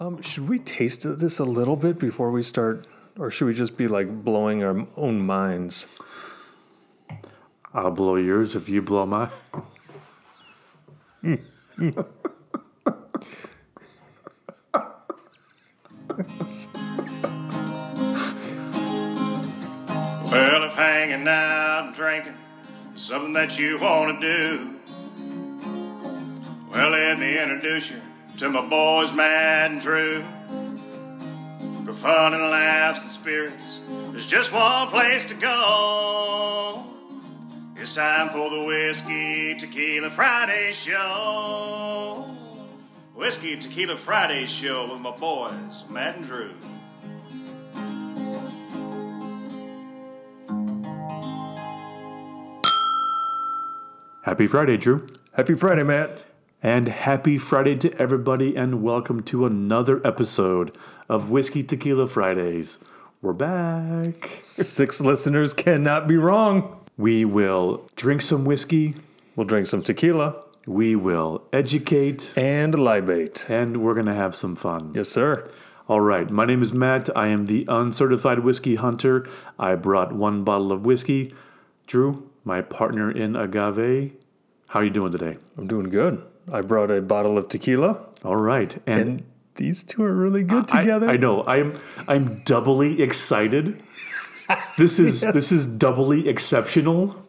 Um, should we taste this a little bit before we start, or should we just be like blowing our own minds? I'll blow yours if you blow mine. Well, if hanging out and drinking is something that you want to do, well, let me introduce you to my boys, Matt and Drew. For fun and laughs and spirits, there's just one place to go. It's time for the Whiskey Tequila Friday Show. Whiskey Tequila Friday Show with my boys, Matt and Drew. Happy Friday, Drew. Happy Friday, Matt. And happy Friday to everybody, and welcome to another episode of Whiskey Tequila Fridays. We're back. Six listeners cannot be wrong. We will drink some whiskey, We'll drink some tequila we will educate, and libate. and we're going to have some fun. Yes, sir. All right, my name is Matt. I am the uncertified whiskey hunter. I brought one bottle of whiskey. Drew, my partner in agave. How are you doing today? I'm doing good. I brought a bottle of tequila, All right, and, and these two are really good I- together. I, know. I'm I'm doubly excited. This is this is doubly exceptional.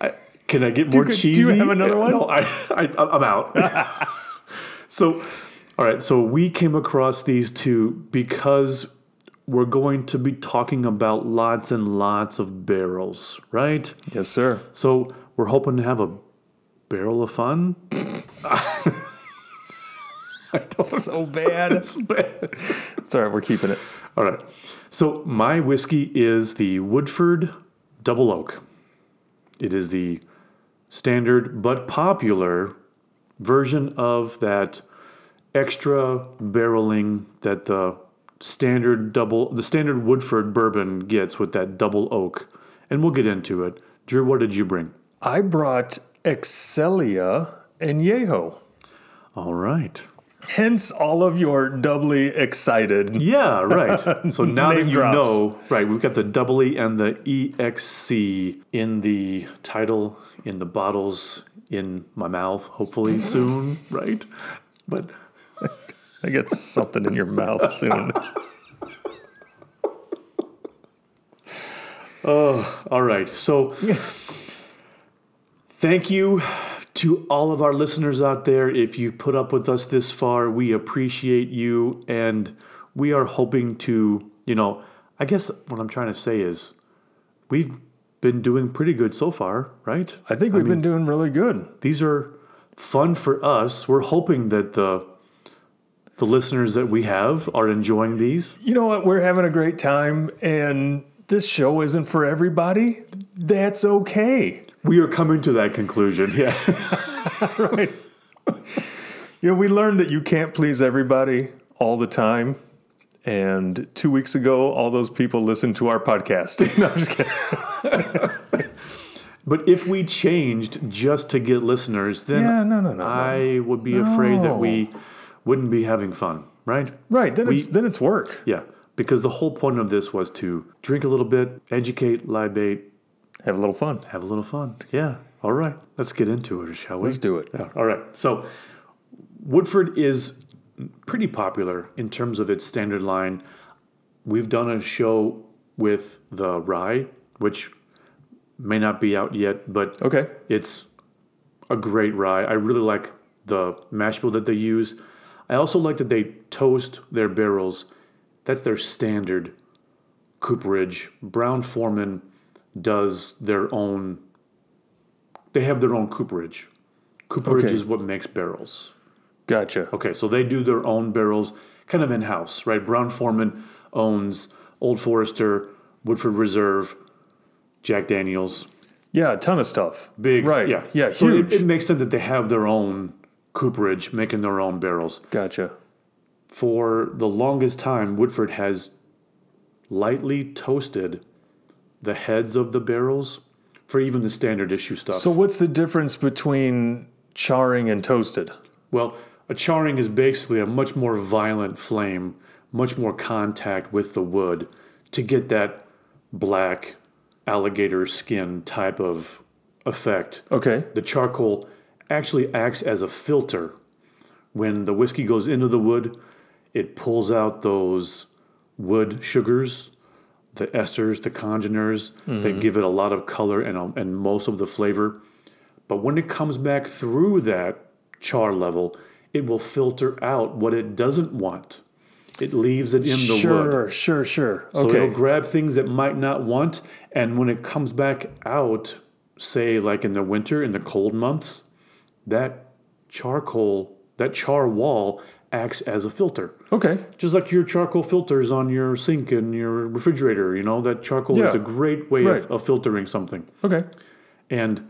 I, can I get more do you have another one? No, I, I I'm out. so, all right. So we came across these two because we're going to be talking about lots and lots of barrels, right? Yes, sir. So we're hoping to have a barrel of fun. So bad. It's bad. it's all right. We're keeping it. All right. So my whiskey is the Woodford Double Oak. It is the standard but popular version of that extra barreling that the standard double the standard Woodford bourbon gets with that double oak. And we'll get into it. Drew, what did you bring? I brought Excelia and Yeho. All right. Hence all of your doubly excited. Yeah, right. So now that you drops. know, right, we've got the double E and the EXC in the title, in the bottles, in my mouth, hopefully soon, right? But I get something in your mouth soon. oh, all right. So thank you to all of our listeners out there. If you put up with us this far, we appreciate you and we are hoping to, you know, I guess what I'm trying to say is we've been doing pretty good so far, right? I think we've been doing really good. these are fun for us. We're hoping that the the listeners that we have are enjoying these. You know what? We're having a great time, and this show isn't for everybody. That's okay. We are coming to that conclusion. Yeah. right. You know, we learned that you can't please everybody all the time. And two weeks ago, all those people listened to our podcast. no, I'm just kidding. but if we changed just to get listeners, then Yeah, no, no, no. I would be afraid that we wouldn't be having fun, right? Right. Then We- it's then it's work. Yeah. Because the whole point of this was to drink a little bit, educate, libate, Have a little fun. have a little fun. Yeah. All right. Let's get into it, shall we? Let's do it. Yeah. All right. So Woodford is pretty popular in terms of its standard line. We've done a show with the rye, which may not be out yet, but Okay. it's a great rye. I really like the mash bill that they use. I also like that they toast their barrels. That's their standard cooperage. Brown-Forman does their own. They have their own cooperage. Cooperage Okay. is what makes barrels. Gotcha. Okay, so they do their own barrels, kind of in house, right? Brown-Forman owns Old Forester, Woodford Reserve, Jack Daniels, Yeah, a ton of stuff. big, Right. Yeah, Yeah, So huge. it, it makes sense that they have their own cooperage, making their own barrels. gotcha. For the longest time, Woodford has lightly toasted the heads of the barrels for even the standard issue stuff. So what's the difference between charring and toasted? Well, A charring is basically a much more violent flame, much more contact with the wood to get that black alligator skin type of effect. Okay. The charcoal actually acts as a filter. When the whiskey goes into the wood, it pulls out those wood sugars, the esters, the congeners that mm-hmm. give it a lot of color and, um, and most of the flavor. But when it comes back through that char level, it will filter out what it doesn't want. It leaves it in the wood. Sure, sure, sure. So Okay. it'll grab things it might not want, and when it comes back out, say like in the winter, in the cold months, that charcoal, that char wall acts as a filter. okay. Just like your charcoal filters on your sink and your refrigerator, you know, that charcoal is a great way Right. of, of filtering something. Okay. And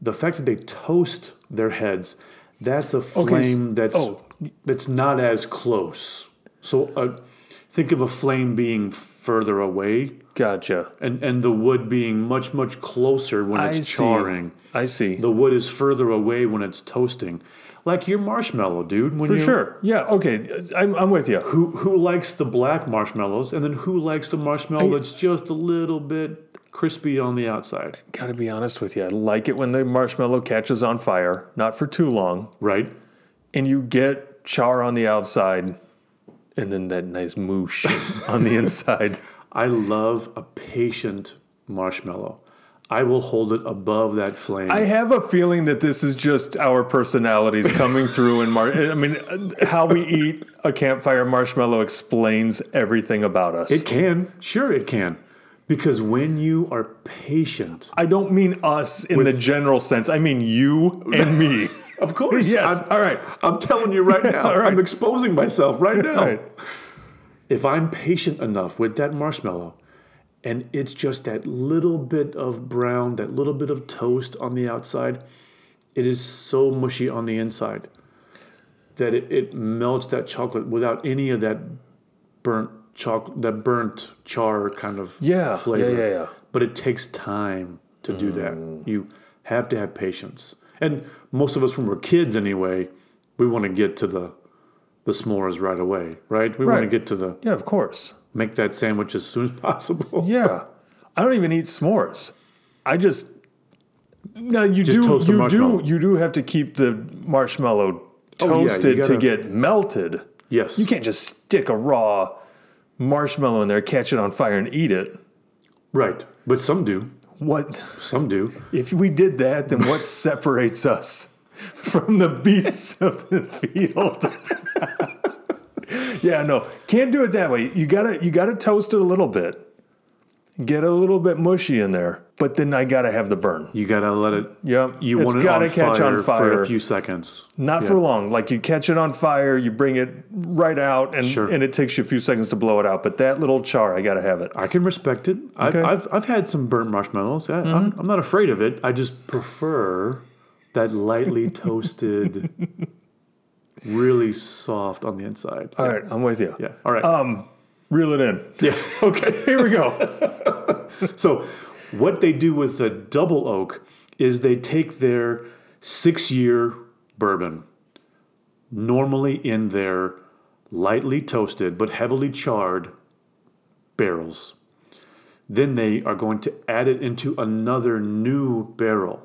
the fact that they toast their heads, that's a flame s- that's oh. that's not as close. So uh, think of a flame being further away Gotcha. and, and the wood being much, much closer when I it's see. charring. I see. The wood is further away when it's toasting. Like your marshmallow, dude. When For sure. Yeah. Okay. I'm, I'm with you. Who who likes the black marshmallows and then who likes the marshmallow that's just a little bit crispy on the outside? Gotta be honest with you. I like it when the marshmallow catches on fire, not for too long, Right? and you get char on the outside, and then that nice moosh on the inside. I love a patient marshmallow. I will hold it above that flame. I have a feeling that this is just our personalities coming through. And mar- I mean, how we eat a campfire marshmallow explains everything about us. it can, sure, it can, because when you are patient, I don't mean us in the general sense. I mean you and me. of course, yes. I'm, All right. I'm telling you right now, All right. I'm exposing myself right now. Right. If I'm patient enough with that marshmallow, and it's just that little bit of brown, that little bit of toast on the outside, it is so mushy on the inside that it, it melts that chocolate without any of that burnt chocolate, that burnt char kind of Yeah. flavor. Yeah. Yeah. Yeah. But it takes time to do Mm. that. You have to have patience. And most of us, when we're kids anyway, we want to get to the the s'mores right away, right? We want to get to the Yeah. Of course. Make that sandwich as soon as possible. Yeah. I don't even eat s'mores. I just no, you Just do you do you do have to keep the marshmallow Oh, yeah, toasted to gotta- get melted. Yes. You can't just stick a raw marshmallow in there, catch it on fire, and eat it. Right. But some do. What Some do. if we did that? Then what separates us from the beasts of the field? yeah, no, can't do it that way. You gotta you gotta toast it a little bit, get a little bit mushy in there, but then I gotta have the burn. You gotta let it. Yep, You it's want it gotta on catch fire on for a few seconds. Not Yeah. for long. Like you catch it on fire, you bring it right out, and Sure. and it takes you a few seconds to blow it out. But that little char, I gotta have it. I can respect it. I've, Okay. Mm-hmm. I've, I've had some burnt marshmallows. I, I'm, I'm not afraid of it. I just prefer that lightly toasted, really soft on the inside. All right, I'm with you. Yeah. All right. Um, reel it in. yeah. Okay. Here we go. So, what they do with the double oak is they take their six year bourbon, normally in their lightly toasted but heavily charred barrels. Then they are going to add it into another new barrel.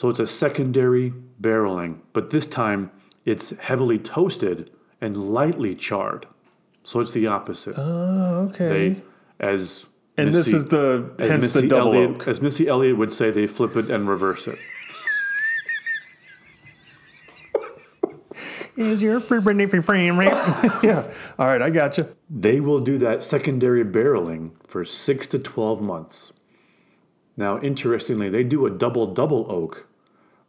So it's a secondary barreling, but this time it's heavily toasted and lightly charred. So it's the opposite. Oh, okay. They, as and this is the as hence the Missy double Elliott, oak. As Missy Elliott would say, they flip it and reverse it. Is your free brandy free frame Yeah. All right, I got you. They will do that secondary barreling for six to 12 months. Now, interestingly, they do a double double oak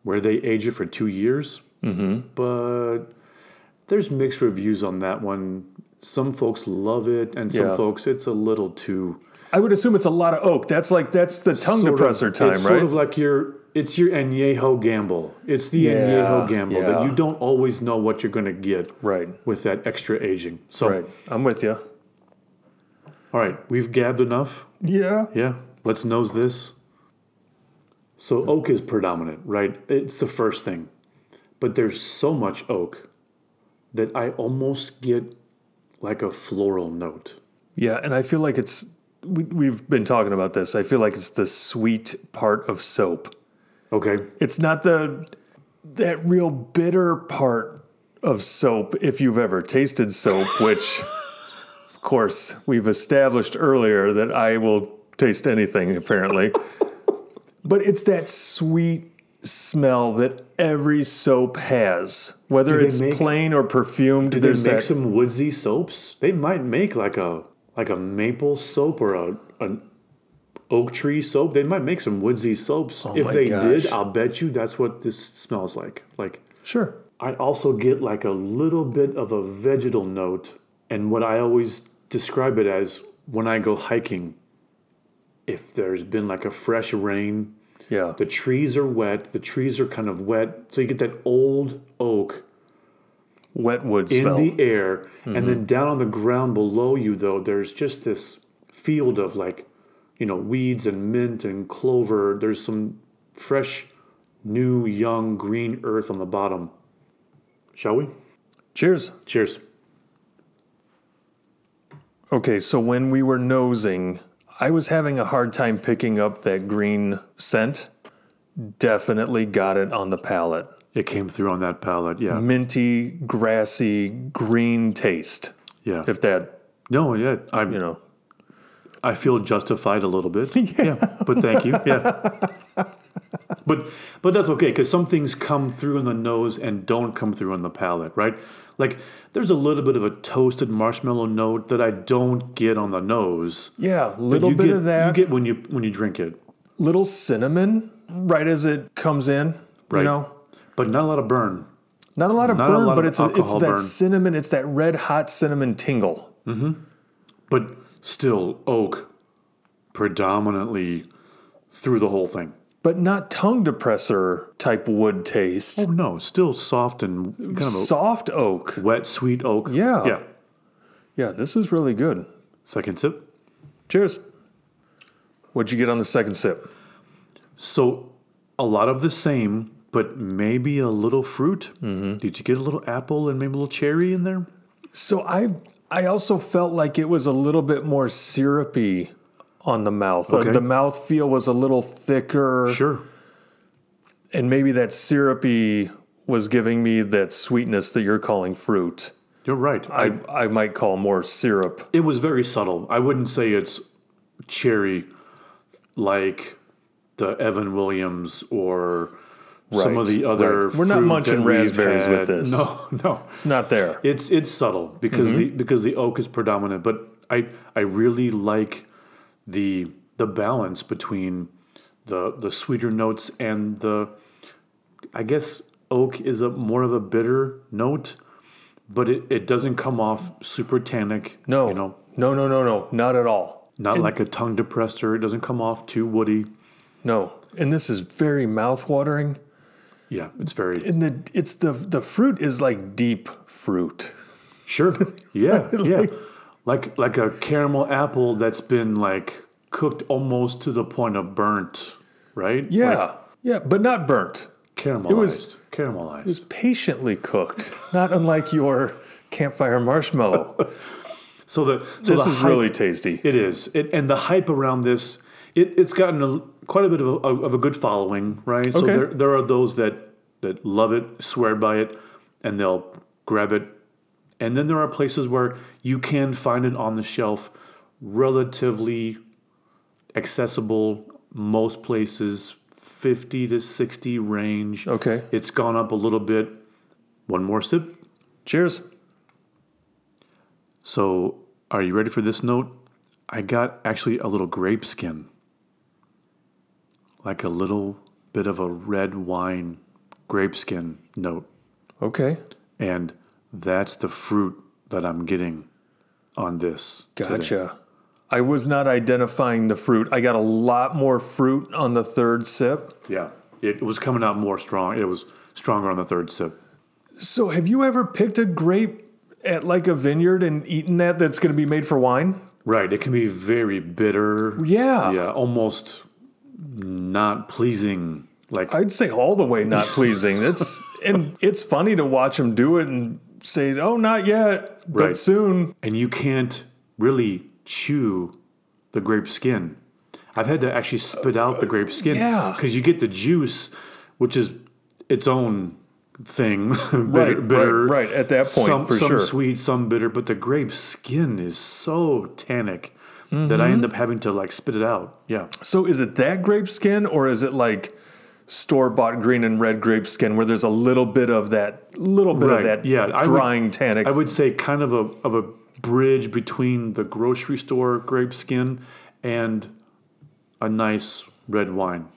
where they age it for two years. Mm-hmm. But there's mixed reviews on that one. Some folks love it, and some Yeah. folks, it's a little too. I would assume it's a lot of oak. That's like that's the tongue sort of- depressor time, it's right? Sort of like your it's your añejo gamble. It's the Yeah, añejo gamble that you don't always know what you're going to get right. with that extra aging. So, Right. I'm with you. all right, we've gabbed enough. Yeah. Yeah, let's nose this. So oak is predominant, right? It's the first thing. but there's so much oak that I almost get like a floral note. Yeah, and I feel like it's we, we've been talking about this. I feel like it's the sweet part of soap. Okay. It's not the that real bitter part of soap if you've ever tasted soap, which of course we've established earlier that I will taste anything apparently. But it's that sweet smell that every soap has, whether it's make- plain or perfumed. Do they there's make that. some woodsy soaps? They might make like a like a maple soap or a an oak tree soap. They might make some woodsy soaps. Oh if Oh my they gosh. did, I'll bet you that's what this smells like. Like sure. I also get like a little bit of a vegetal note, and what I always describe it as when I go hiking. If there's been like a fresh rain, Yeah. the trees are wet, the trees are kind of wet, so you get that old oak Wet wood in smell. the air, and then mm-hmm. down on the ground below you, though, there's just this field of like, you know, weeds and mint and clover. There's some fresh, new, young green earth on the bottom. Shall we? Cheers. Cheers. Okay, so when we were nosing, I was having a hard time picking up that green scent. Definitely got it on the palate. It came through on that palate. Yeah. Minty, grassy, green taste. Yeah. If that, no, yeah. I you know. I feel justified a little bit. yeah. But thank you. Yeah. But but that's okay because some things come through in the nose and don't come through on the palate, right? Like there's a little bit of a toasted marshmallow note that I don't get on the nose. Yeah, little bit get, of that. You get when you when you drink it, little cinnamon right as it comes in. Right. You know? but not a lot of burn. Not a lot of Not burn, lot but of it's a, it's that burn. cinnamon, it's that red hot cinnamon tingle. Mm-hmm. But still oak predominantly through the whole thing. But not tongue depressor type wood taste. Oh no, still soft and kind of Soft oak. wet, sweet oak. Yeah. Yeah. Yeah, this is really good. Second sip. Cheers. What'd you get on the second sip? So a lot of the same, but maybe a little fruit. Mm-hmm. Did you get a little apple and maybe a little cherry in there? So I I also felt like it was a little bit more syrupy on the mouth. Uh, Okay. the mouth feel was a little thicker, Sure. and maybe that syrupy was giving me that sweetness that you're calling fruit. You're right. I I might call more syrup. it was very subtle. I wouldn't say it's cherry like the Evan Williams or some of the other. right. We're not munching raspberries with this. No, no. It's not there. It's it's subtle because Mm-hmm. the because the oak is predominant, but I I really like the the balance between the the sweeter notes and the I guess oak is a more of a bitter note, but it, it doesn't come off super tannic. No, you know, no, no, no, no, not at all. not like a tongue depressor. It doesn't come off too woody. No, and this is very mouth-watering. Yeah, it's very And the it's the the fruit is like deep fruit. Sure. Yeah. yeah. Like like a caramel apple that's been like cooked almost to the point of burnt, right? Yeah, Like yeah, but not burnt. caramelized. It was- caramelized. It was patiently cooked, not unlike your campfire marshmallow. so the so this the is hype- really tasty. it is. It, and the hype around this it, it's gotten a, quite a bit of a, of a good following, right? So Okay. there there are those that that love it, swear by it, and they'll grab it. And then there are places where you can find it on the shelf relatively accessible most places 50 to 60 range Okay. it's gone up a little bit one more sip Cheers. so are you ready for this note i got actually a little grape skin like a little bit of a red wine grape skin note Okay. and that's the fruit that i'm getting on this today. Gotcha. I was not identifying the fruit. I got a lot more fruit on the third sip. yeah it was coming out more strong it was stronger on the third sip So, have you ever picked a grape at like a vineyard and eaten that that's going to be made for wine? Right. It can be very bitter. Yeah. Yeah. Almost not pleasing. Like I'd say all the way not pleasing. It's and it's funny to watch them do it and say, "Oh, not yet, but Right. soon." and you can't really chew the grape skin. I've had to actually spit out the grape skin yeah. because you get the juice, which is its own thing. bitter, Right, bitter, right, right, at that point, some, some sure. sweet, some bitter. But the grape skin is so tannic that Mm-hmm. I end up having to like spit it out. Yeah, So, is it that grape skin, or is it like store bought green and red grape skin, where there's a little bit of that, little bit Right, of that, yeah, I would- drying tannic? I would say kind of a of a bridge between the grocery store grape skin and a nice red wine.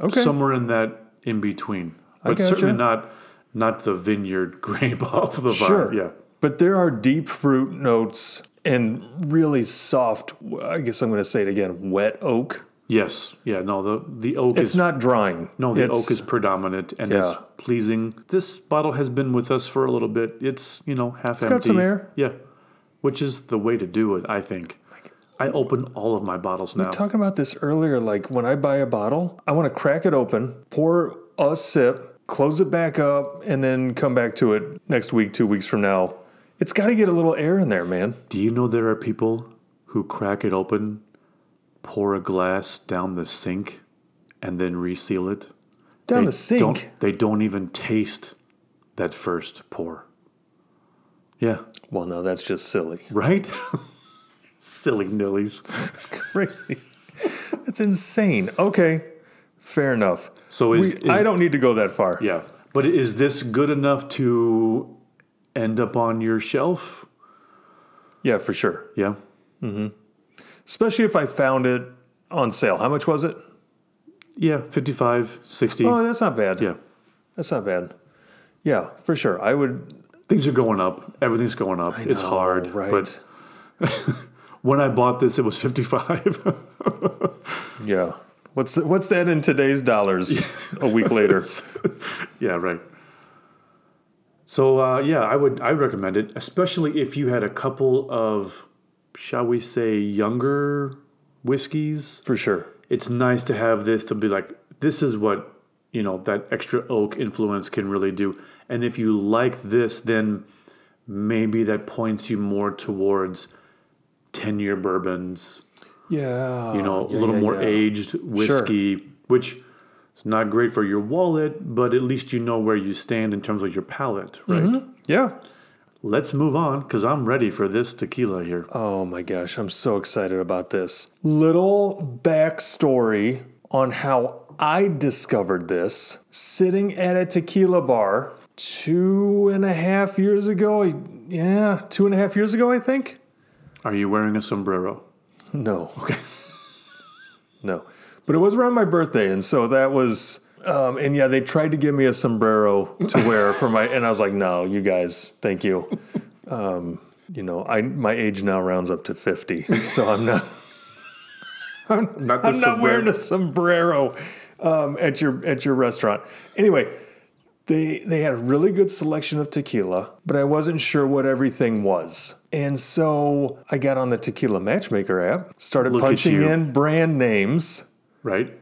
okay, somewhere in that in between, but gotcha. certainly not not the vineyard grape off the vine. Sure. Yeah, But there are deep fruit notes and really soft, I guess I'm going to say it again, wet oak. Yes, yeah. No, the the oak It's is not drying. no, the It's- oak is predominant and Yeah. it's pleasing. This bottle has been with us for a little bit. It's you know half empty. got some air. Yeah, which is the way to do it. I think. I open all of my bottles now. We talking about this earlier. Like when I buy a bottle, I want to crack it open, pour a sip, close it back up, and then come back to it next week, two weeks from now. It's got to get a little air in there, man. Do you know there are people who crack it open, pour a glass down the sink, and then reseal it? Down They the sink. Don't, they don't even taste that first pour. Yeah, Well, no, that's just silly. right? Silly nillies. It's crazy. That's insane. Okay, fair enough. So We- is, is I don't need to go that far. yeah, but is this good enough to end up on your shelf? Yeah, for sure. Yeah, mm-hmm. Especially if I found it on sale. How much was it? yeah, 55, 60. Oh, that's not bad. yeah, That's not bad. Yeah, for sure. I would. things are going up. Everything's going up. it's Oh, hard, right? but when I bought this, it was 55. yeah. What's the, what's that in today's dollars? a week later. Yeah, right. So uh, yeah, I would I recommend it, especially if you had a couple of, shall we say, younger whiskeys. For sure. It's nice to have this to be like this is what you know that extra oak influence can really do. And if you like this, then maybe that points you more towards ten year bourbons. Yeah. You know, yeah, a little yeah, more yeah. aged whiskey, which is not great for your wallet, but at least you know where you stand in terms of your palate, right? Mm-hmm. Yeah. Let's move on because I'm ready for this tequila here. Oh my gosh, I'm so excited about this. Little backstory on how I discovered this sitting at a tequila bar two and a half years ago. Yeah, two and a half years ago, I think. Are you wearing a sombrero? No. Okay. no. But it was around my birthday, and so that was. Um, and yeah, they tried to give me a sombrero to wear for my, and I was like, "No, you guys, thank you." Um, you know, I my age now rounds up to fifty, so I'm not. Not I'm not wearing a sombrero um, at your at your restaurant. Anyway, they they had a really good selection of tequila, but I wasn't sure what everything was. And so I got on the Tequila Matchmaker app, started Look punching in brand names right.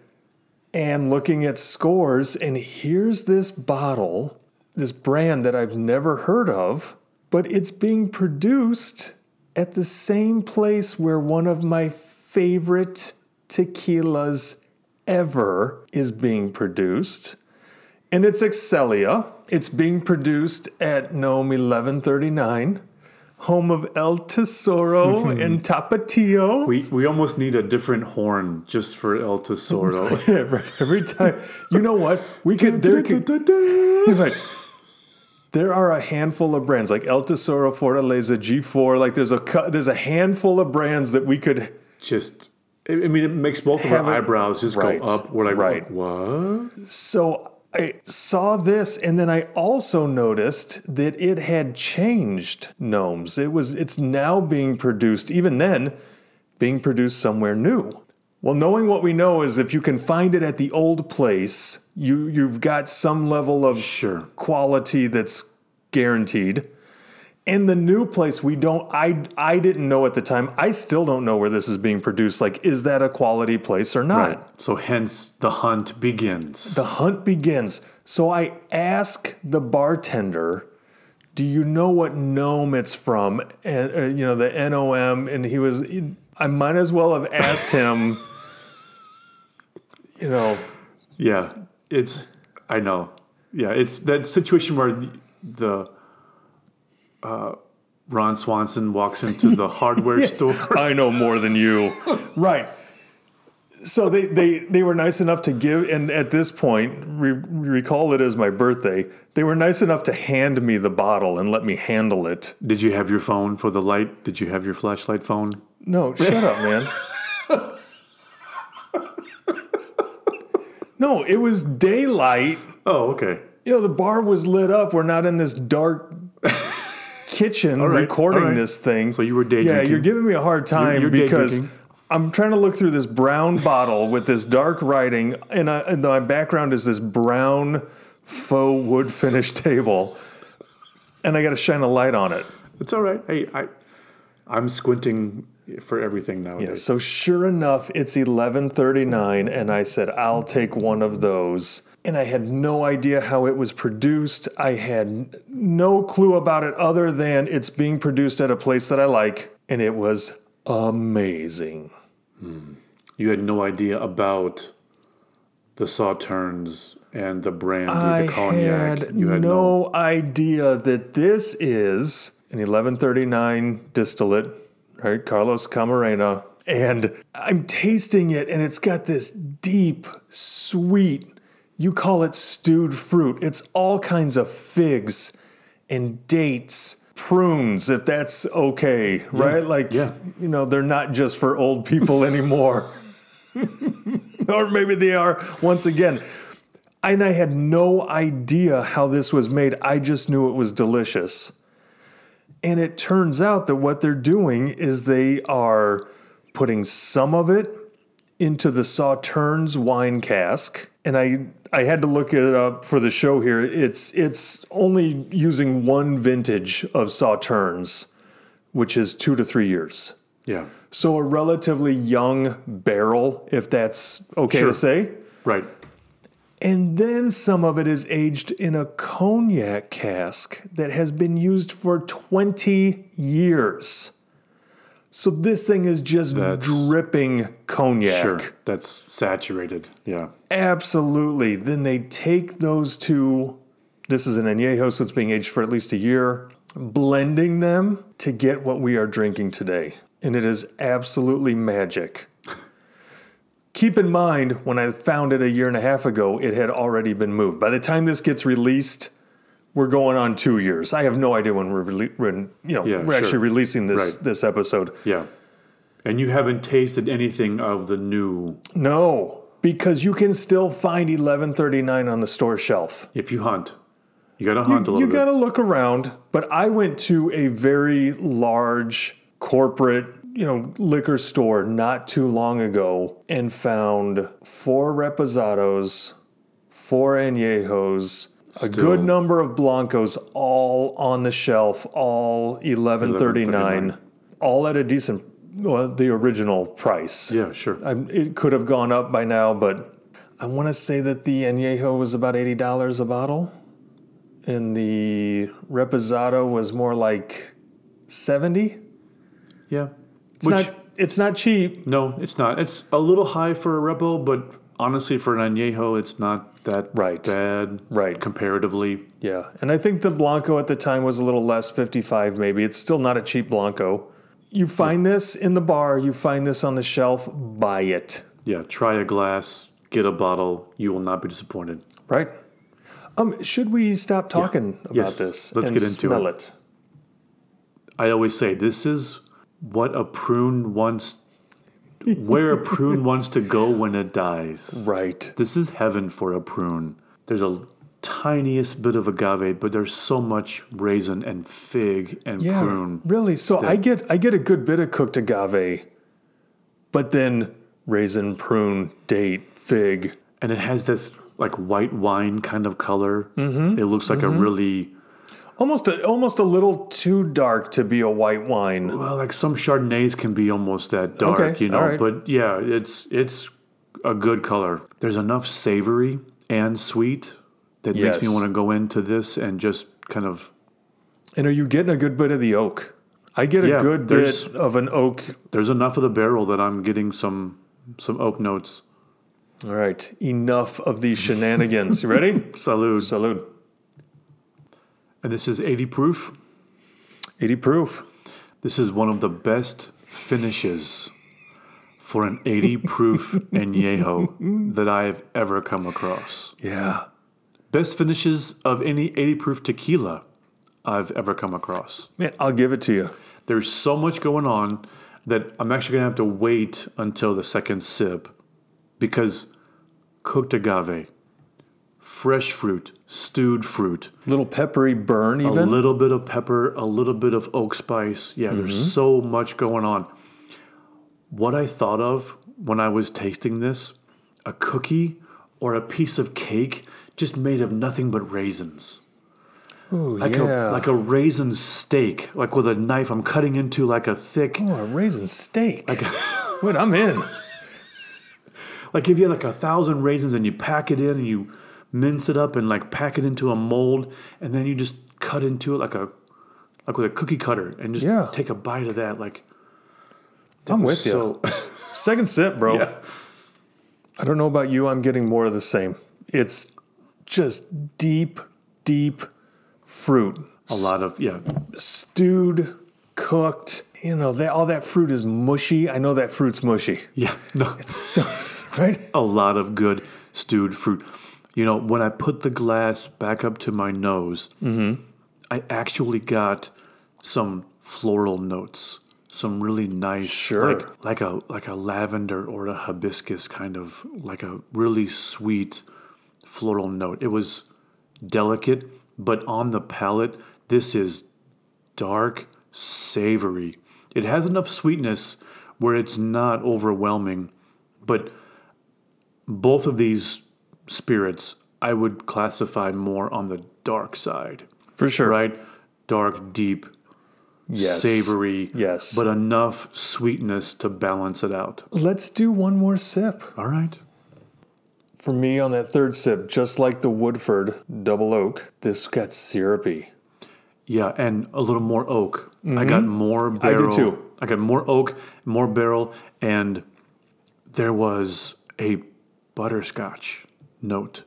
And looking at scores. And here's this bottle, this brand that I've never heard of, but it's being produced at the same place where one of my favorite tequilas ever is being produced. And it's Excellia. It's being produced at NOM 1139, home of El Tesoro mm-hmm. and Tapatio. We we almost need a different horn just for El Tesoro. Every, every time. You know what? We could there could right. There are a handful of brands like El Tesoro, Fortaleza, G4. Like there's a there's a handful of brands that we could just, I I mean, it makes both of our eyebrows just right, go up. We're like, right. what? So I saw this, and then I also noticed that it had changed NOMs. It was it's now being produced, even then, being produced somewhere new. Well, knowing what we know is if you can find it at the old place, you you've got some level of Sure. quality that's guaranteed. And the new place, we don't. I I didn't know at the time. I still don't know where this is being produced. Like, is that a quality place or not? Right. So hence the hunt begins. The hunt begins. So I ask the bartender, "Do you know what NOM it's from?" And uh, you know the N O M, and he was. I might as well have asked him. You know, Yeah, it's. I know. Yeah, it's that situation where the, the uh, Ron Swanson walks into the hardware store. I know more than you. right. So they, they, they were nice enough to give, and at this point, re, recall it as my birthday. They were nice enough to hand me the bottle and let me handle it. Did you have your phone for the light? Did you have your flashlight phone? No, shut up, man. no, it was daylight. Oh, okay. You know, the bar was lit up. We're not in this dark kitchen right, recording right. this thing. So you were day Yeah, drinking. you're giving me a hard time you're day because. I'm trying to look through this brown bottle with this dark writing, and, I, and my background is this brown faux wood finish table, and I got to shine a light on it. It's all right. Hey, I, I'm squinting for everything nowadays. So sure enough, it's 11:39 and I said I'll take one of those. And I had no idea how it was produced. I had no clue about it other than it's being produced at a place that I like and it was amazing. Hmm. You had no idea about the sauternes and the brandy, I the cognac. had, you had no, idea that this is an 1139 distillate, right? Carlos Camarena. And I'm tasting it, and it's got this deep, sweet, you call it stewed fruit. It's all kinds of figs and dates, prunes, if that's okay, right? Like, yeah. you know, they're not just for old people anymore. or maybe they are once again. And I had no idea how this was made. I just knew it was delicious. And it turns out that what they're doing is they are putting some of it into the Sauternes wine cask. And I I had to look it up for the show here. It's it's only using one vintage of Sauternes, which is two to three years. Yeah. So a relatively young barrel, if that's okay Sure. to say. Right. And then some of it is aged in a cognac cask that has been used for 20 years. So this thing is just That's- dripping cognac. Sure. That's saturated. Yeah. Absolutely. Then they take those two. This is an añejo, so it's being aged for at least a year, blending them to get what we are drinking today. And it is absolutely magic. Keep in mind, when I found it a year and a half ago, it had already been moved. By the time this gets released, we're going on two years. I have no idea when we're rele- when you know Yeah, we're actually releasing this Right. this episode. Yeah. And you haven't tasted anything of the new No, because you can still find 1139 on the store shelf. if you hunt. You gotta hunt a you little gotta look around. But I went to a very large corporate, you know, liquor store not too long ago and found four reposados, four añejos, a good number of blancos, all on the shelf, all 1139, 11.39. all at a decent, well, the original price. Yeah, sure. I, it could have gone up by now, but I want to say that the añejo was about eighty dollars a bottle, and the reposado was more like seventy. yeah. It's Which not. It's not cheap. no, it's not. It's a little high for a repo, but honestly, for an añejo, it's not that Right. bad. Right. Comparatively. Yeah, and I think the blanco at the time was a little less, fifty-five maybe. It's still not a cheap blanco. You find this in the bar. You find this on the shelf. Buy it. Yeah. Try a glass. Get a bottle. You will not be disappointed. Right. Um. Should we stop talking about Yes, this? let's and get into smell it. I always say this is what a prune wants, where a prune wants to go when it dies. Right. This is heaven for a prune. There's a tiniest bit of agave, but there's so much raisin and fig and Yeah, prune. really. So I get I get a good bit of cooked agave, but then raisin, prune, date, fig. And it has this like white wine kind of color. Mm-hmm. It looks like a really Almost a, almost a little too dark to be a white wine. well, like some Chardonnays can be almost that dark, Okay, you know. right. But yeah, it's it's a good color. There's enough savory and sweet that makes me want to go into this and just kind of And are you getting a good bit of the oak? I get a Yeah, good bit of an oak. there's enough of the barrel that I'm getting some some oak notes. All right, enough of these shenanigans. You ready? Salud. Salute. And this is 80 proof. 80 proof. This is one of the best finishes for an 80 proof añejo that I have ever come across. Yeah. Best finishes of any 80 proof tequila I've ever come across. Man, I'll give it to you. There's so much going on that I'm actually going to have to wait until the second sip because cooked agave, fresh fruit, stewed fruit, Little peppery burn, even a little bit of pepper, a little bit of oak spice. Yeah, there's mm-hmm. so much going on. What I thought of when I was tasting this, a cookie or a piece of cake just made of nothing but raisins. Ooh, Like yeah. a like a raisin steak, like with a knife I'm cutting into like a thick oh, a raisin steak. Like, wait, I'm in. like if you had like a thousand raisins and you pack it in and you mince it up and like pack it into a mold and then you just cut into it like a like with a cookie cutter and just Yeah. take a bite of that like I'm with you. Second sip, bro. yeah. I don't know about you. I'm getting more of the same. It's just deep, deep fruit, a lot of yeah stewed, cooked. You know, that, all that fruit is mushy. I know that fruit's mushy. yeah no it's So, right? a lot of good stewed fruit you know when i put the glass back up to my nose Mm-hmm. i actually got some floral notes some really nice Sure. like like a like a lavender or a hibiscus kind of like a really sweet floral note it was delicate but on the palate this is dark savory it has enough sweetness where it's not overwhelming but both of these spirits I would classify more on the dark side, For sure. right? Dark, deep, Yes. savory, Yes. but enough sweetness to balance it out. Let's do one more sip. All right. For me, on that third sip, just like the Woodford double oak, this got syrupy. Yeah, and a little more oak. I got more Mm-hmm. I did too. I got more oak, more barrel, and there was a butterscotch note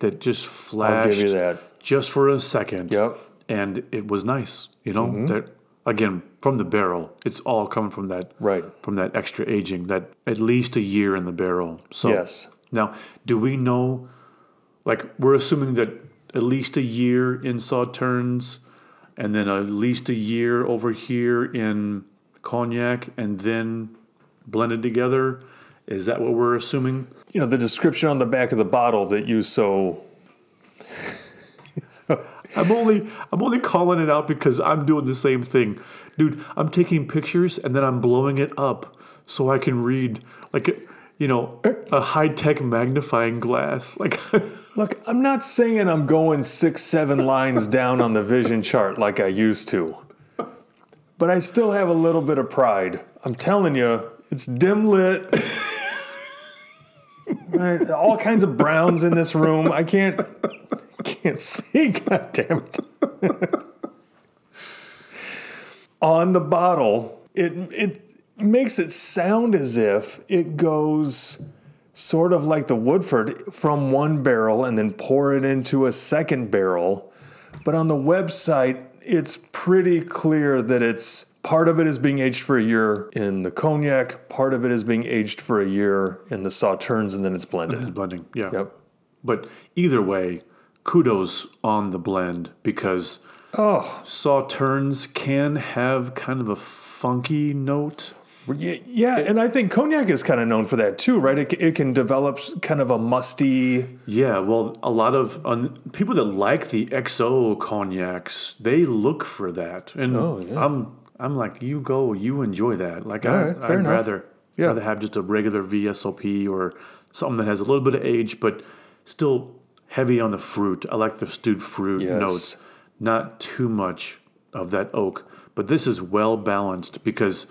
that just I'll flashed give you that. just for a second. Yep. and it was nice. You know, Mm-hmm. that again from the barrel, it's all coming from that Right. from that extra aging, that at least a year in the barrel. So Yes. now, do we know? Like we're assuming that at least a year in Sauternes, and then at least a year over here in cognac, and then blended together. Is that what we're assuming? You know, the description on the back of the bottle that you so. I'm only I'm only calling it out because I'm doing the same thing. Dude, I'm taking pictures and then I'm blowing it up so I can read like you know, a high-tech magnifying glass. Like Look, I'm not saying I'm going six, seven lines down on the vision chart like I used to, but I still have a little bit of pride. I'm telling you, it's dim lit. Right, all kinds of browns in this room. I can't can't see. God damn it! On the bottle, it it makes it sound as if it goes sort of like the Woodford from one barrel and then pour it into a second barrel. But on the website, it's pretty clear that it's part of it is being aged for a year in the cognac, part of it is being aged for a year in the sauternes, and then it's blended. blending, yeah. Yep. But either way, kudos on the blend because Oh, sauternes can have kind of a funky note. yeah, yeah, and I think cognac is kind of known for that too, right? It, it can develop kind of a musty. Yeah, well, a lot of um, people that like the XO cognacs, they look for that, and Oh, yeah. I'm I'm like, you go, you enjoy that. Like, All I, right, enough. rather Yeah. rather have just a regular VSOP or something that has a little bit of age, but still heavy on the fruit. I like the stewed fruit Yes. notes, not too much of that oak. But this is well balanced because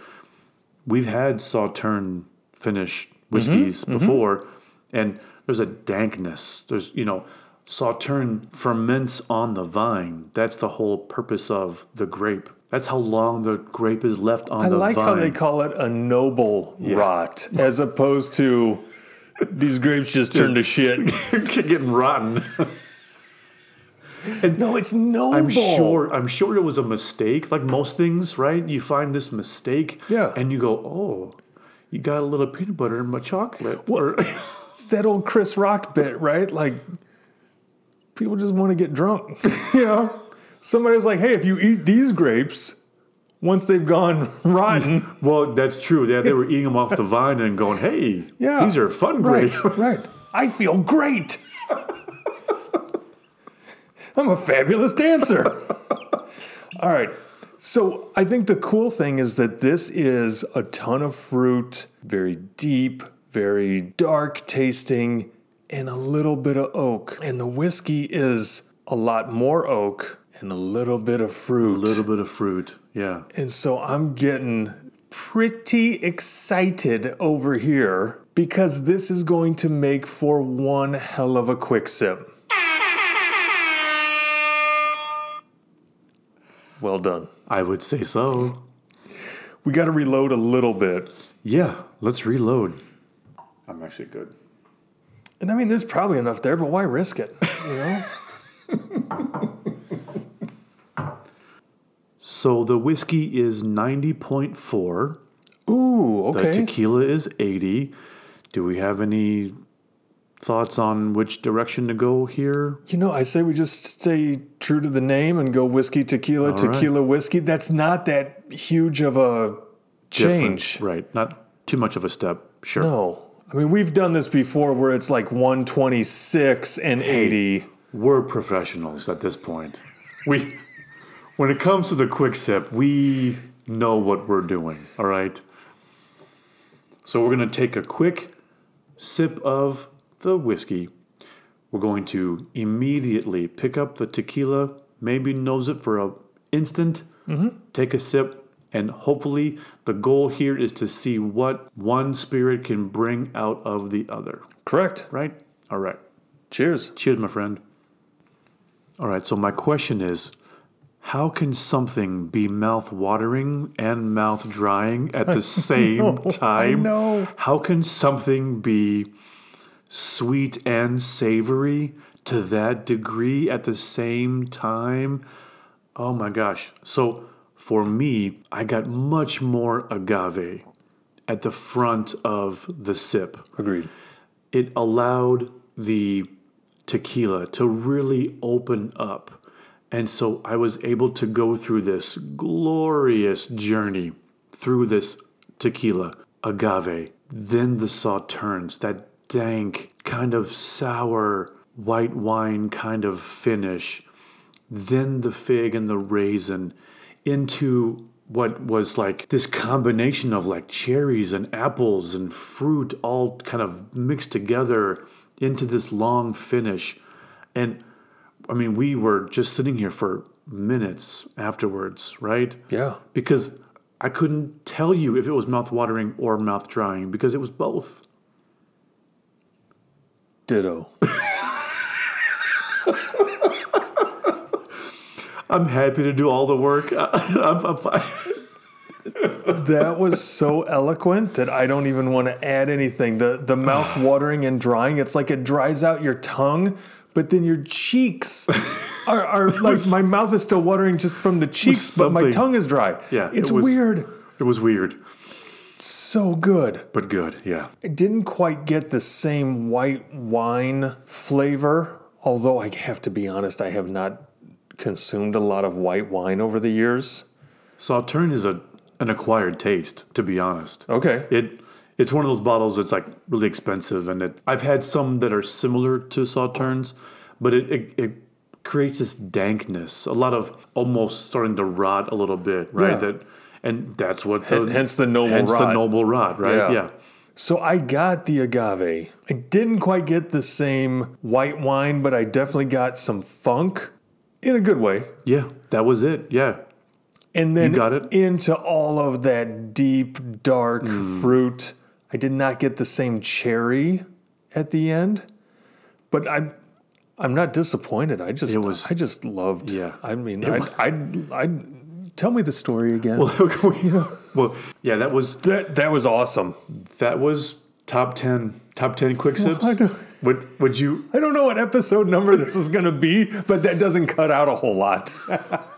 we've had sauterne finished Mm-hmm, whiskeys before, and there's a dankness. There's you know Sauterne ferments on the vine. That's the whole purpose of the grape. That's how long the grape is left on the I the like vine. how they call it a noble rot as opposed to these grapes just turn to shit. getting rotten. No, it's noble. I'm sure. I'm sure it was a mistake. Like most things, right? You find this mistake, Yeah. and you go, "Oh, you got a little peanut butter in my chocolate." Or, It's that old Chris Rock bit, right? Like people just want to get drunk. you know? Somebody's like, hey, if you eat these grapes, once they've gone rotten, well, that's true. Yeah, they were eating them off the vine and going, "Hey, Yeah. these are fun right, grapes." right. I feel great. I'm a fabulous dancer. All right. So I think the cool thing is that this is a ton of fruit, very deep, very dark tasting, and a little bit of oak. And the whiskey is a lot more oak and a little bit of fruit. A little bit of fruit. Yeah. And so I'm getting pretty excited over here because this is going to make for one hell of a quick sip. Well done. I would say so. We got to reload a little bit. Yeah, let's reload. I'm actually good. And I mean, there's probably enough there, but why risk it? You know? So the whiskey is 90.4. Ooh, okay. The tequila is 80. Do we have any thoughts on which direction to go here? You know, I say we just stay true to the name and go whiskey, tequila, All right. tequila, whiskey. That's not that huge of a change. Different, Right. Not too much of a step. Sure. No. I mean, we've done this before where it's like 126 and 80. We're professionals at this point. We when it comes to the quick sip, we know what we're doing, all right? So we're going to take a quick sip of the whiskey. We're going to immediately pick up the tequila, maybe nose it for an instant, mm-hmm. take a sip, and hopefully the goal here is to see what one spirit can bring out of the other, Correct. right? All right. Cheers. Cheers, my friend. All right, so my question is how can something be mouth watering and mouth drying at the same time? I know. How can something be sweet and savory to that degree at the same time? Oh my gosh. So for me, I got much more agave at the front of the sip Agreed. it allowed the tequila to really open up. And so I was able to go through this glorious journey through this tequila, agave, then the Sauternes, that dank, kind of sour white wine kind of finish, then the fig and the raisin into what was like this combination of like cherries and apples and fruit all kind of mixed together into this long finish. And I mean, we were just sitting here for minutes afterwards, right? Yeah. Because I couldn't tell you if it was mouth watering or mouth drying because it was both. Ditto. I'm happy to do all the work. I'm, I'm that was so eloquent that I don't even want to add anything. The the mouth watering and drying, it's like it dries out your tongue, but then your cheeks are, are like my mouth is still watering just from the cheeks, but my tongue is dry. Yeah, It's it was- weird. It was weird, So good. but good. Yeah. I didn't quite get the same white wine flavor, although I have to be honest, I have not consumed a lot of white wine over the years. Sauterne is a an acquired taste, to be honest. Okay. It it's one of those bottles that's like really expensive, and it I've had some that are similar to Sauternes, but it, it it creates this dankness, a lot of almost starting to rot a little bit, right? Yeah. That and that's what the hence the noble hence the noble rot, right? Yeah. yeah. So I got the agave. I didn't quite get the same white wine, but I definitely got some funk in a good way. Yeah, that was it. Yeah. And then you got it. into all of that deep, dark Mm. fruit. I did not get the same cherry at the end, but I I'm not disappointed. I just was- I just loved. Yeah. I mean, I I I tell me the story again. well, well, yeah, that was that that was awesome. that was top ten top ten quick sips. I don't- Would would you? I don't know what episode number this is going to be, but that doesn't cut out a whole lot.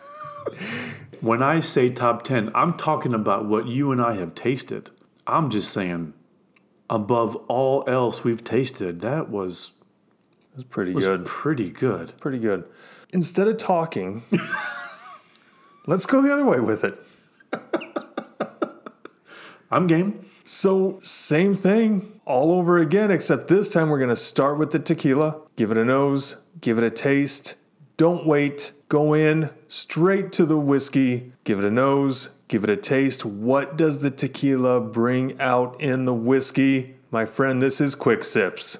When I say top ten, I'm talking about what you and I have tasted. I'm just saying, above all else we've tasted, that was was pretty was good. pretty good. Pretty good. Instead of talking, let's go the other way with it. I'm game. So, same thing all over again, except this time we're going to start with the tequila, give it a nose, give it a taste. Don't wait. Go in straight to the whiskey, give it a nose, give it a taste. What does the tequila bring out in the whiskey? My friend, this is Quick Sips.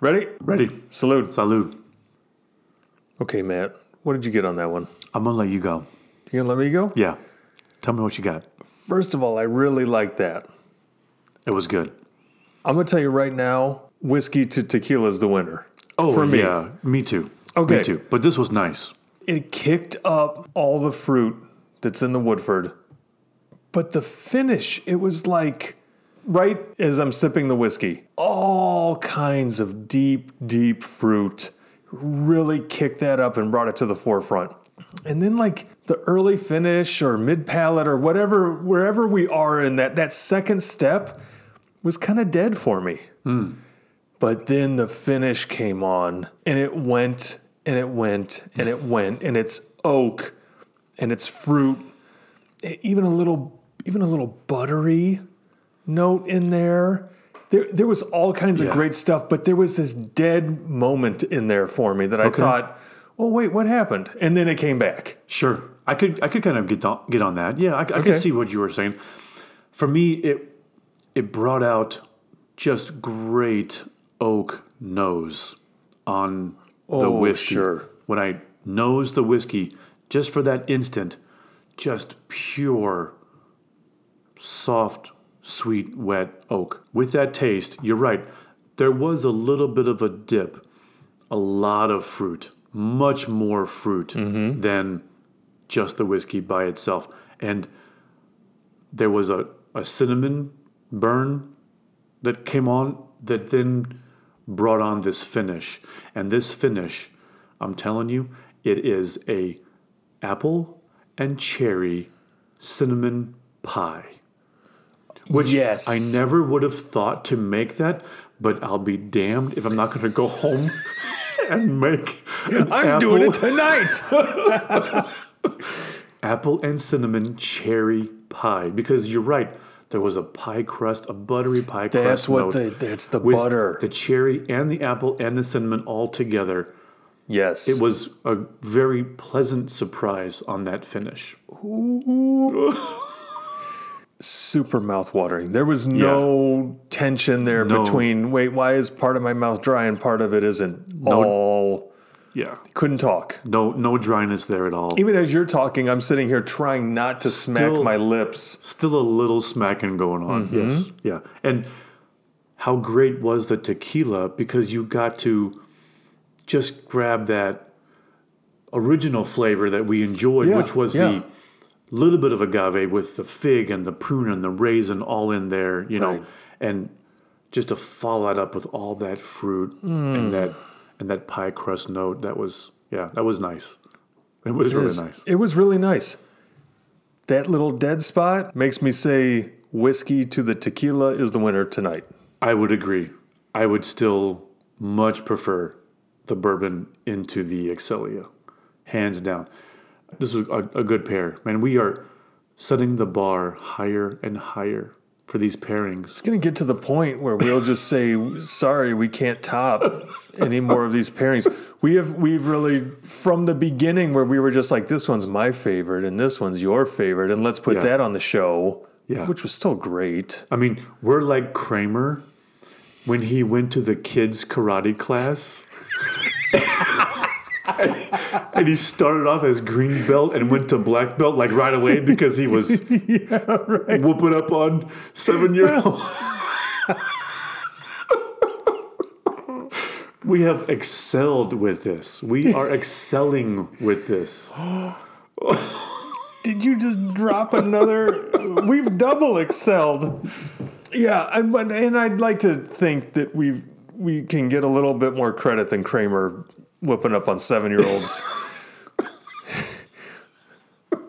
Ready? Ready? Salute. Salud. Okay, Matt, what did you get on that one? I'm gonna let you go. You gonna let me go? Yeah. Tell me what you got. First of all, I really like that. It was good. I'm gonna tell you right now, whiskey to tequila is the winner. Oh, for me. yeah, me too. Okay. me too. But this was nice. It kicked up all the fruit that's in the Woodford, but the finish, it was like right as I'm sipping the whiskey, all kinds of deep, deep fruit really kicked that up and brought it to the forefront. And then like the early finish or mid palate or whatever, wherever we are in that that second step was kind of dead for me. Hmm. But then the finish came on and it went and it went and it went and it's oak and it's fruit, even a little even a little buttery note in there. There, there was all kinds of great stuff, but there was this dead moment in there for me that I thought, well, wait, what happened? And then it came back. Sure, I could I could kind of get on, get on that. Yeah, I, I Okay. could see what you were saying. For me, it it brought out just great oak nose on the Oh, whiskey. sure. When I nose the whiskey, just for that instant, just pure, soft, sweet, wet oak. With that taste, you're right. There was a little bit of a dip, a lot of fruit, much more fruit mm-hmm. than just the whiskey by itself. And there was a, a cinnamon burn that came on that then brought on this finish. And this finish, I'm telling you, it is a apple and cherry cinnamon pie. Which Yes. I never would have thought to make that, but I'll be damned if I'm not going to go home and make an I'm apple, doing it tonight. apple and cinnamon cherry pie because you're right. There was a pie crust, a buttery pie crust. That's what the that's the butter. the cherry and the apple and the cinnamon all together. yes. It was a very pleasant surprise on that finish. super mouth watering. There was no tension there No. between wait, why is part of my mouth dry and part of it isn't? All Yeah. couldn't talk. No no dryness there at all. Even as you're talking, I'm sitting here trying not to smack Still- my lips. Still a little smacking going on. Mm-hmm. Yes. Yeah. And how great was the tequila because you got to just grab that original flavor that we enjoyed, Yeah, which was yeah. the little bit of agave with the fig and the prune and the raisin all in there, you know, Right. and just to follow that up with all that fruit Mm. and that and that pie crust note. That was yeah, that was nice. It was really nice. It was really nice. That little dead spot makes me say whiskey to the tequila is the winner tonight. I would agree. I would still much prefer the bourbon into the Excellia, hands down. This was a, a good pair, man. We are setting the bar higher and higher for these pairings. It's going to get to the point where we'll just say, "Sorry, we can't top any more of these pairings." We have we've really from the beginning where we were just like, "This one's my favorite and this one's your favorite, and let's put Yeah. that on the show." Yeah. which was still great. I mean, we're like Kramer when he went to the kids' karate class. and he started off as green belt and went to black belt like right away because he was whooping up on seven year old. We have excelled with this. We are excelling with this. Did you just drop another? We've double excelled. Yeah, but- and I'd like to think that we've we can get a little bit more credit than Kramer whipping up on seven year olds.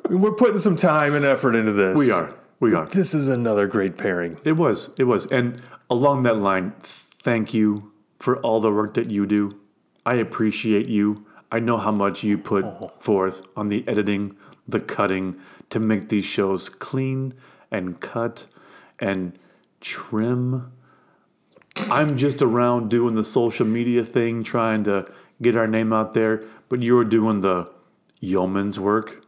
We're putting some time and effort into this. We are. We are. This is another great pairing. It was. It was. And along that line, thank you for all the work that you do. I appreciate you. I know how much you put oh. forth on the editing, the cutting to make these shows clean and cut and trim. I'm just around doing the social media thing, trying to get our name out there, but you're doing the yeoman's work,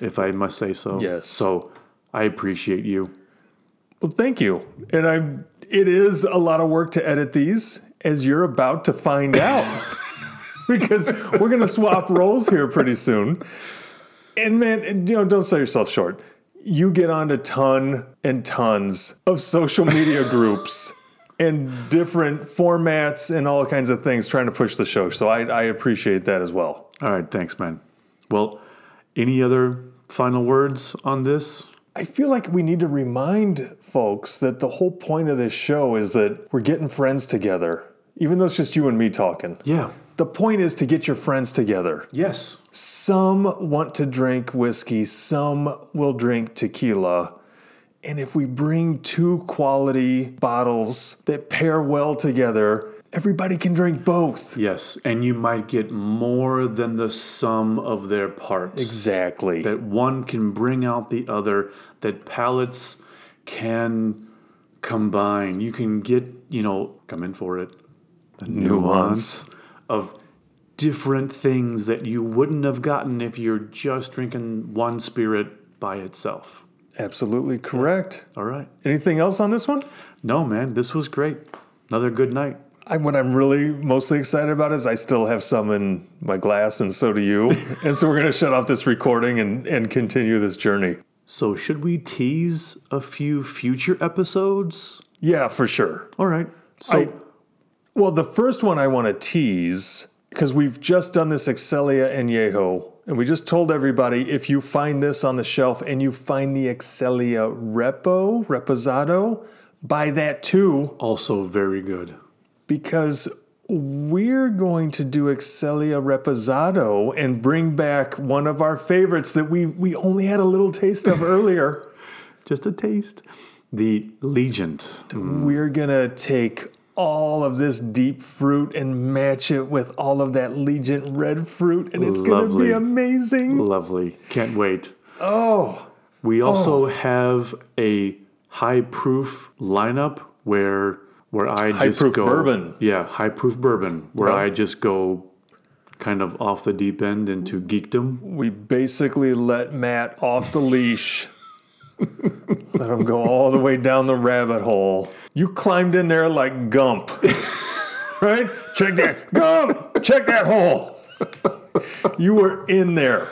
if I must say so. Yes. So I appreciate you. Well, thank you. And I'm. It is a lot of work to edit these, as you're about to find out, because we're going to swap roles here pretty soon. And man, you know, don't sell yourself short. You get on a ton and tons of social media groups and different formats and all kinds of things trying to push the show. So I, I appreciate that as well. All right, thanks, man. Well, any other final words on this? I feel like we need to remind folks that the whole point of this show is that we're getting friends together, even though it's just you and me talking. Yeah. The point is to get your friends together. Yes. Some want to drink whiskey, some will drink tequila. And if we bring two quality bottles that pair well together, everybody can drink both. Yes, and you might get more than the sum of their parts. Exactly. That one can bring out the other, that palates can combine. You can get, you know, come in for it, the nuance, of different things that you wouldn't have gotten if you're just drinking one spirit by itself. Absolutely correct. All right. Anything else on this one? No, man, this was great. Another good night. I, what I'm really mostly excited about is I still have some in my glass, and so do you. and so we're going to shut off this recording and, and continue this journey. So, should we tease a few future episodes? Yeah, for sure. All right. So, I- Well, the first one I want to tease because we've just done this Excellia Añejo, and we just told everybody if you find this on the shelf and you find the Excellia Repo, Reposado, buy that too also very good. because we're going to do Excellia Reposado and bring back one of our favorites that we we only had a little taste of earlier. Just a taste. The Legent. We're gonna take all of this deep fruit and match it with all of that Legent red fruit, and it's gonna be amazing. Lovely. Can't wait. Oh, We oh. also have a high proof lineup where where I just High-proof go bourbon. Yeah, high proof bourbon where Yeah. I just go kind of off the deep end into geekdom. we basically let Matt off the leash. let him go all the way down the rabbit hole. You climbed in there like Gump, right? Check that Gump. Check that hole. you were in there.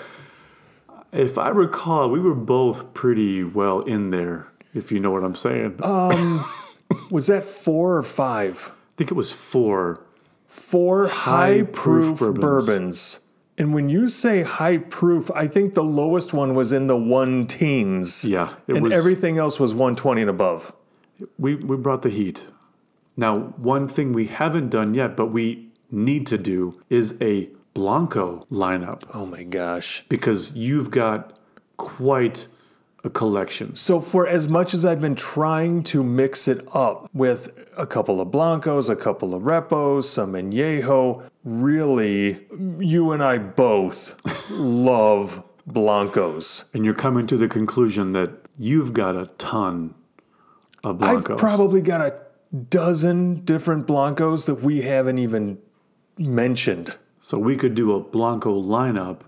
If I recall, we were both pretty well in there, if you know what I'm saying. Uh, Was that four or five? I think it was four. four high proof High-proof bourbons. bourbons. And when you say high proof, I think the lowest one was in the one teens. Yeah, it and was- everything else was 120 and above. We we brought the heat. Now, one thing we haven't done yet, but we need to do is a Blanco lineup Oh my gosh. because you've got quite a collection. So, for as much as I've been trying to mix it up with a couple of Blancos, a couple of Repos, some Añejo, really, you and I both love Blancos. And you're coming to the conclusion that you've got a ton of I've probably got a dozen different Blancos that we haven't even mentioned. so we could do a Blanco lineup,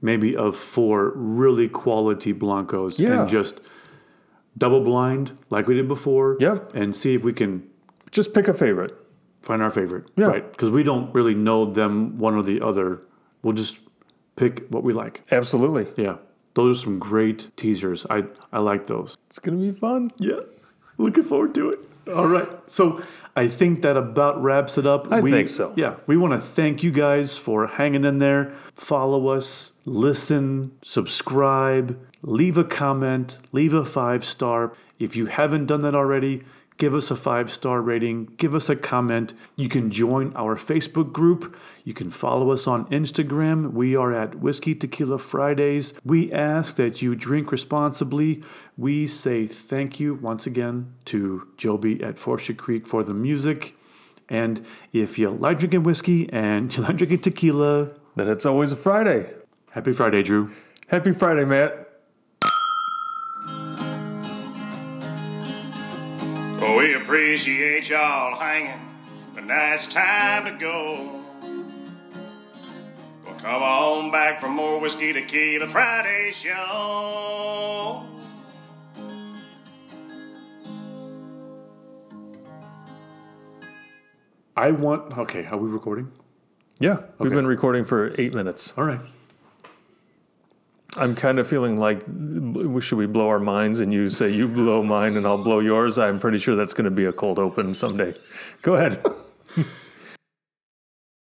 maybe of four really quality Blancos Yeah. and just double blind like we did before. Yep. And see if we can Just pick a favorite. find our favorite. Yeah. Right. Because we don't really know them one or the other. We'll just pick what we like. Absolutely. Yeah. Those are some great teasers. I, I like those. It's going to be fun. Yeah. Looking forward to it. All right. So I think that about wraps it up. I think so. Yeah. We want to thank you guys for hanging in there. Follow us, listen, subscribe, leave a comment, leave a five star. If you haven't done that already, give us a five star rating, give us a comment. You can join our Facebook group. You can follow us on Instagram. We are at Whiskey Tequila Fridays. We ask that you drink responsibly. We say thank you once again to Joby at Forcia Creek for the music. And if you like drinking whiskey and you like drinking tequila, Then it's always a Friday. happy Friday, Drew. Happy Friday, Matt. Appreciate y'all hanging, but now it's time to go. Well, come on back for more Whiskey Tequila Friday show. I want, okay, are we recording? Yeah, we've Okay. been recording for eight minutes. All right. I'm kind of feeling like, should we blow our minds and you say you blow mine and I'll blow yours? I'm pretty sure that's going to be a cold open someday. Go ahead.